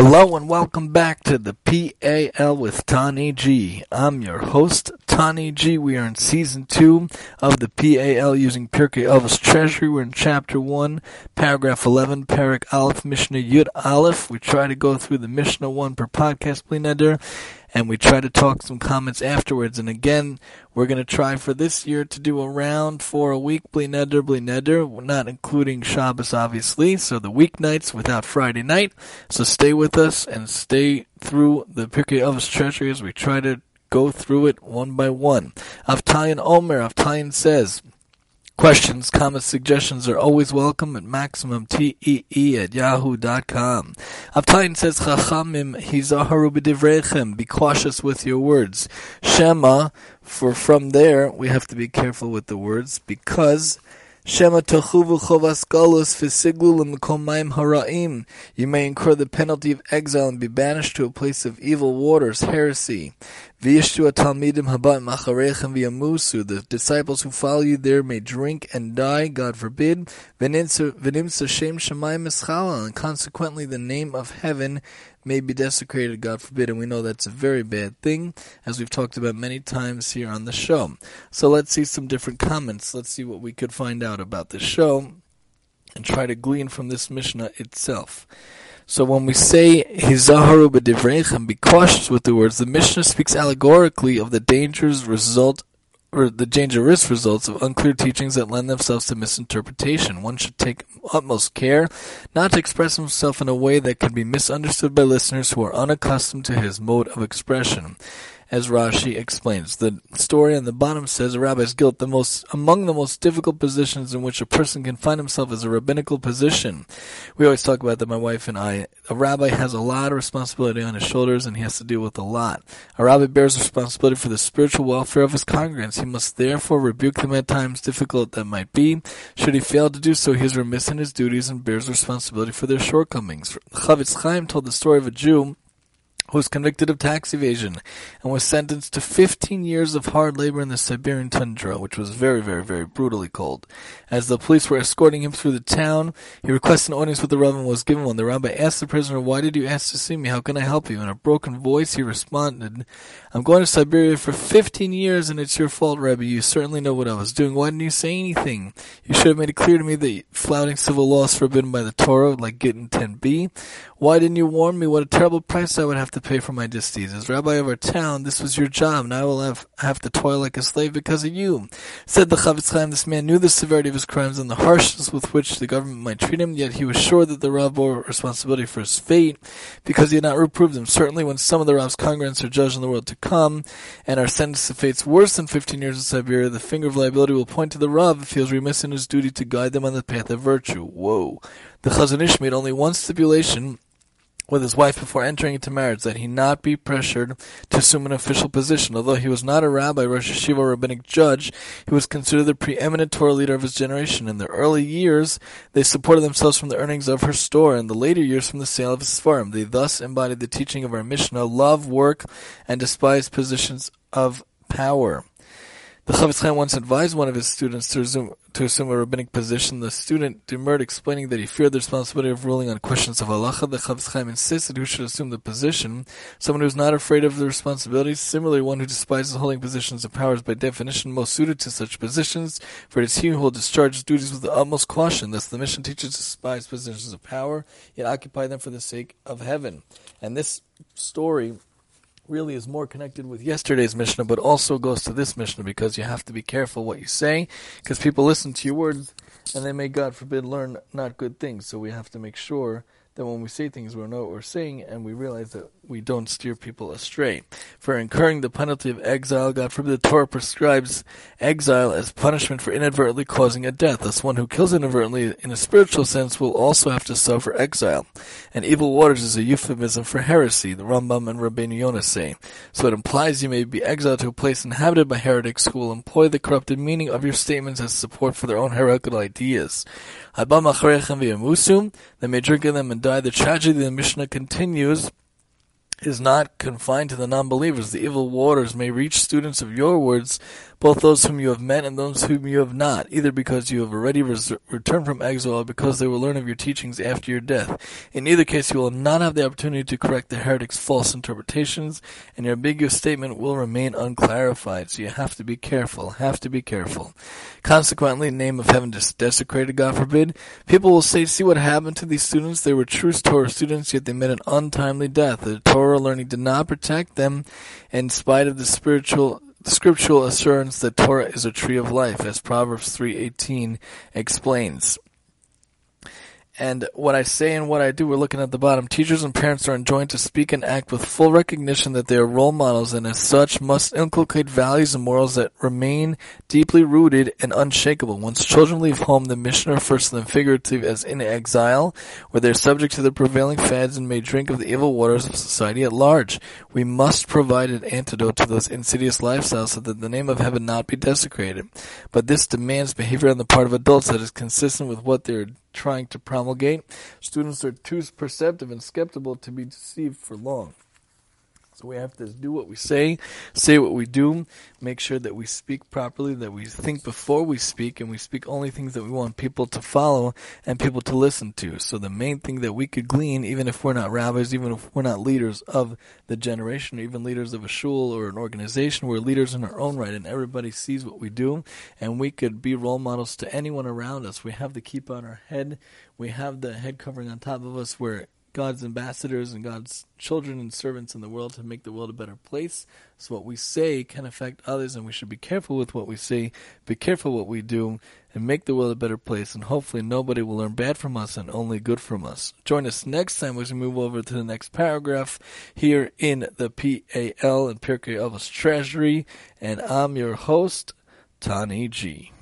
Hello and welcome back to the PAL with Tani G. I'm your host, Tani G. We are in season two of the PAL using Pirkei Avos Treasury. We're in chapter one, paragraph 11, Parak Aleph, Mishnah Yud Aleph. We try to go through the Mishnah one per podcast, Bli Neder, and we try to talk some comments afterwards. And again, we're going to try for this year to do a round for a week, Bli Neder, Bli Neder, not including Shabbos, obviously, so the weeknights without Friday night. So stay with us and stay through the Pirkei Avos Treasury as we try to go through it one by one. Avtalion Omer, Avtalion says, Questions, comments, suggestions are always welcome at MaximumTEE at yahoo.com. Avtalion says, Chachamim hizaharu b'divrechem, be cautious with your words. Shema, for from there, we have to be careful with the words, because Shema tochuvu chovas galus v'siglu l'mekom haraim. You may incur the penalty of exile and be banished to a place of evil waters, heresy. Habat macharechem. The disciples who follow you there may drink and die, God forbid. V'nimsa shem shemayim eschala. And consequently the name of heaven may be desecrated, God forbid, and we know that's a very bad thing, as we've talked about many times here on the show. So let's see some different comments. Let's see what we could find out about the show and try to glean from this Mishnah itself. So when we say hizaharu b'divreichem, be cautious with the words, the Mishnah speaks allegorically of the dangers result or the dangerous results of unclear teachings that lend themselves to misinterpretation. One should take utmost care not to express himself in a way that can be misunderstood by listeners who are unaccustomed to his mode of expression as Rashi explains. The story on the bottom says a rabbi's guilt, the most among the most difficult positions in which a person can find himself is a rabbinical position. We always talk about that, my wife and I. A rabbi has a lot of responsibility on his shoulders and he has to deal with a lot. A rabbi bears responsibility for the spiritual welfare of his congregants. He must therefore rebuke them at times difficult that might be. Should he fail to do so, he is remiss in his duties and bears responsibility for their shortcomings. Chafetz Chaim told the story of a Jew was convicted of tax evasion and was sentenced to 15 years of hard labor in the Siberian tundra, which was very, very, very brutally cold. As the police were escorting him through the town, he requested an audience with the rabbi and was given one. The rabbi asked the prisoner, Why did you ask to see me? How can I help you? In a broken voice, he responded, I'm going to Siberia for 15 years and it's your fault, Rabbi. You certainly know what I was doing. Why didn't you say anything? You should have made it clear to me that flouting civil law is forbidden by the Torah, like Gittin 10b. Why didn't you warn me what a terrible price I would have to pay for my disdeeds? As rabbi of our town, this was your job, and I will have, have to toil like a slave because of you. Said the Chafetz Chaim, this man knew the severity of his crimes and the harshness with which the government might treat him, yet he was sure that the Rav bore responsibility for his fate because he had not reproved him. Certainly when some of the Rav's congregants are judged in the world to come and are sentenced to fates worse than 15 years in Siberia, the finger of liability will point to the Rav if he is remiss in his duty to guide them on the path of virtue. Whoa. The Chazon Ish made only one stipulation with his wife before entering into marriage that he not be pressured to assume an official position. Although he was not a rabbi, Rosh Yeshiva, or rabbinic judge, he was considered the preeminent Torah leader of his generation. In the early years, they supported themselves from the earnings of her store, and in the later years from the sale of his farm. They thus embodied the teaching of our Mishnah, love work and despise positions of power. The Chafetz Chaim once advised one of his students to, resume, to assume a rabbinic position. The student demurred, explaining that he feared the responsibility of ruling on questions of halacha. The Chafetz Chaim insisted who should assume the position. Someone who is not afraid of the responsibility. Similarly, one who despises holding positions of power is by definition most suited to such positions, for it is he who will discharge his duties with the utmost caution. Thus, the Mishnah teaches despise positions of power, yet occupy them for the sake of heaven. And this story really is more connected with yesterday's Mishnah, but also goes to this Mishnah because you have to be careful what you say, because people listen to your words and they may, God forbid, learn not good things. So we have to make sure that when we say things, we know what we're saying, and we realize that we don't steer people astray. For incurring the penalty of exile, God forbid, the Torah prescribes exile as punishment for inadvertently causing a death. Thus, one who kills inadvertently, in a spiritual sense, will also have to suffer exile. And evil waters is a euphemism for heresy, the Rambam and Rabbeinu Yonah say. So it implies you may be exiled to a place inhabited by heretics who will employ the corrupted meaning of your statements as support for their own heretical ideas. They may drink in them and The tragedy of the Mishnah continues is not confined to the non-believers. The evil waters may reach students of your words, both those whom you have met and those whom you have not, either because you have already res- returned from exile or because they will learn of your teachings after your death. In either case, you will not have the opportunity to correct the heretic's false interpretations, and your ambiguous statement will remain unclarified. So you have to be careful, have to be careful. Consequently, name of heaven desecrated, God forbid. People will say, see what happened to these students? They were true Torah students, yet they met an untimely death. The Torah learning did not protect them in spite of the spiritual the scriptural assurance that Torah is a tree of life, as Proverbs 3.18 explains. And what I say and what I do, we're looking at the bottom. Teachers and parents are enjoined to speak and act with full recognition that they are role models and as such must inculcate values and morals that remain deeply rooted and unshakable. Once children leave home, the Mishnah refers to them figuratively as in exile, where they are subject to the prevailing fads and may drink of the evil waters of society at large. We must provide an antidote to those insidious lifestyles so that the name of heaven not be desecrated. But this demands behavior on the part of adults that is consistent with what they're trying to promulgate. Students are too perceptive and skeptical to be deceived for long. So we have to do what we say, say what we do, make sure that we speak properly, that we think before we speak, and we speak only things that we want people to follow and people to listen to. So the main thing that we could glean, even if we're not rabbis, even if we're not leaders of the generation, or even leaders of a shul or an organization, we're leaders in our own right, and everybody sees what we do, and we could be role models to anyone around us. We have the kippah on our head, we have the head covering on top of us where God's ambassadors and God's children and servants in the world to make the world a better place. So what we say can affect others, and we should be careful with what we say, be careful what we do, and make the world a better place. And hopefully nobody will learn bad from us and only good from us. Join us next time as we move over to the next paragraph here in the PAL and Pirkei Avos Treasury. And I'm your host, Tani G.